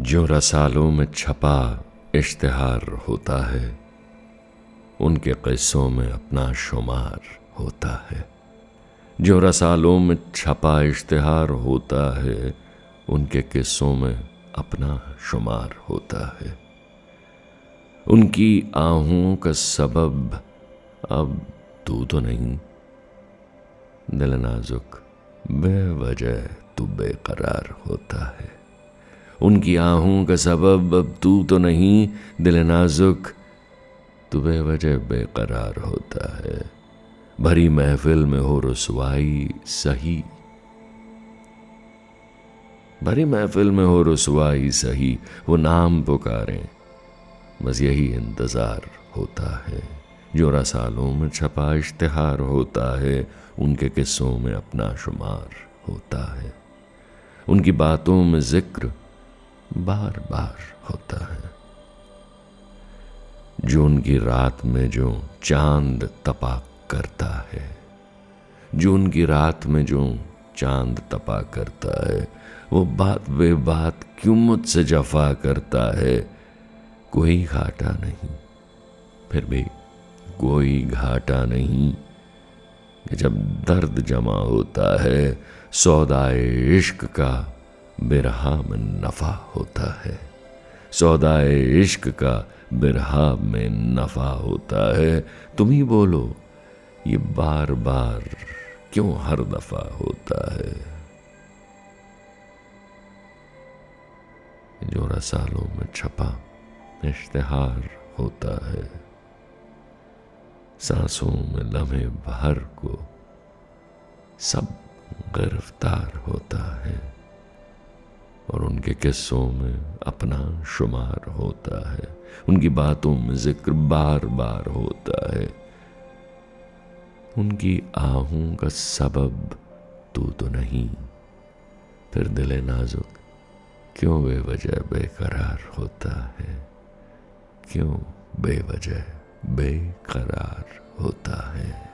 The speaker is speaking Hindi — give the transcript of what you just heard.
जो रसालों में छपा इश्तहार होता है, उनके किस्सों में अपना शुमार होता है। जो रसालों में छपा इश्तहार होता है, उनके किस्सों में अपना शुमार होता है। उनकी आहों का सबब अब तू तो नहीं। दिल नाजुक, बेवजह तू बेकरार होता है। उनकी आहों का सबब अब तू तो नहीं, दिल नाजुक। तू बेवजह बेकरार होता है। भरी महफिल में हो रसवाई सही। भरी महफिल में हो रसवाई सही, वो नाम पुकारें। बस यही इंतज़ार होता है। जो रसालों में छपा इश्तिहार होता है। उनके किस्सों में अपना शुमार होता है। उनकी बातों में ज़िक्र बार बार होता है। जो उनकी रात में जो चाँद तपा करता है जो उनकी रात में जो चाँद तपा करता है, वो बात बे बात क्यों मुझसे जफा करता है? कोई घाटा नहीं। फिर भी कोई घाटा नहीं कि जब दर्द जमा होता है सौदाए इश्क का बिरहा में नफा होता है। सौदाए इश्क का बिरहा में नफा होता है। तुम ही बोलो, ये बार बार क्यों हर दफ़ा होता है? जो रसालों में छपा, इश्तेहार होता है। सांसों में लम्हे भर को सब गिरफ़्तार होता है। और उनके किस्सों में अपना शुमार होता है। उनकी बातों में ज़िक्र बार बार होता है। उनकी आहों का सबब तू तो नहीं। फिर दिल नाजुक, क्यों बेवजह बेकरार होता है? क्यों बेवजह बेकरार होता है?